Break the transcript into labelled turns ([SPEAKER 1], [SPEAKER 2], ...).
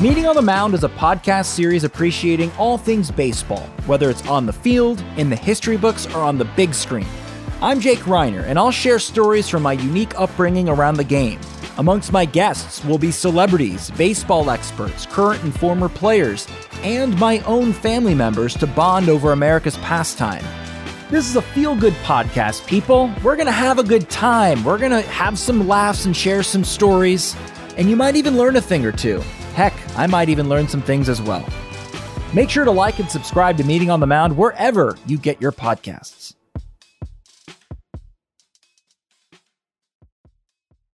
[SPEAKER 1] Meeting on the Mound is a podcast series appreciating all things baseball, whether it's on the field, in the history books, or on the big screen. I'm Jake Reiner, and I'll share stories from my unique upbringing around the game. Amongst my guests will be celebrities, baseball experts, current and former players, and my own family members to bond over America's pastime. This is a feel good podcast, people. We're going to have a good time. We're going to have some laughs and share some stories, and you might even learn a thing or two. Heck, I might even learn some things as well. Make sure to like and subscribe to Meeting on the Mound wherever you get your podcasts.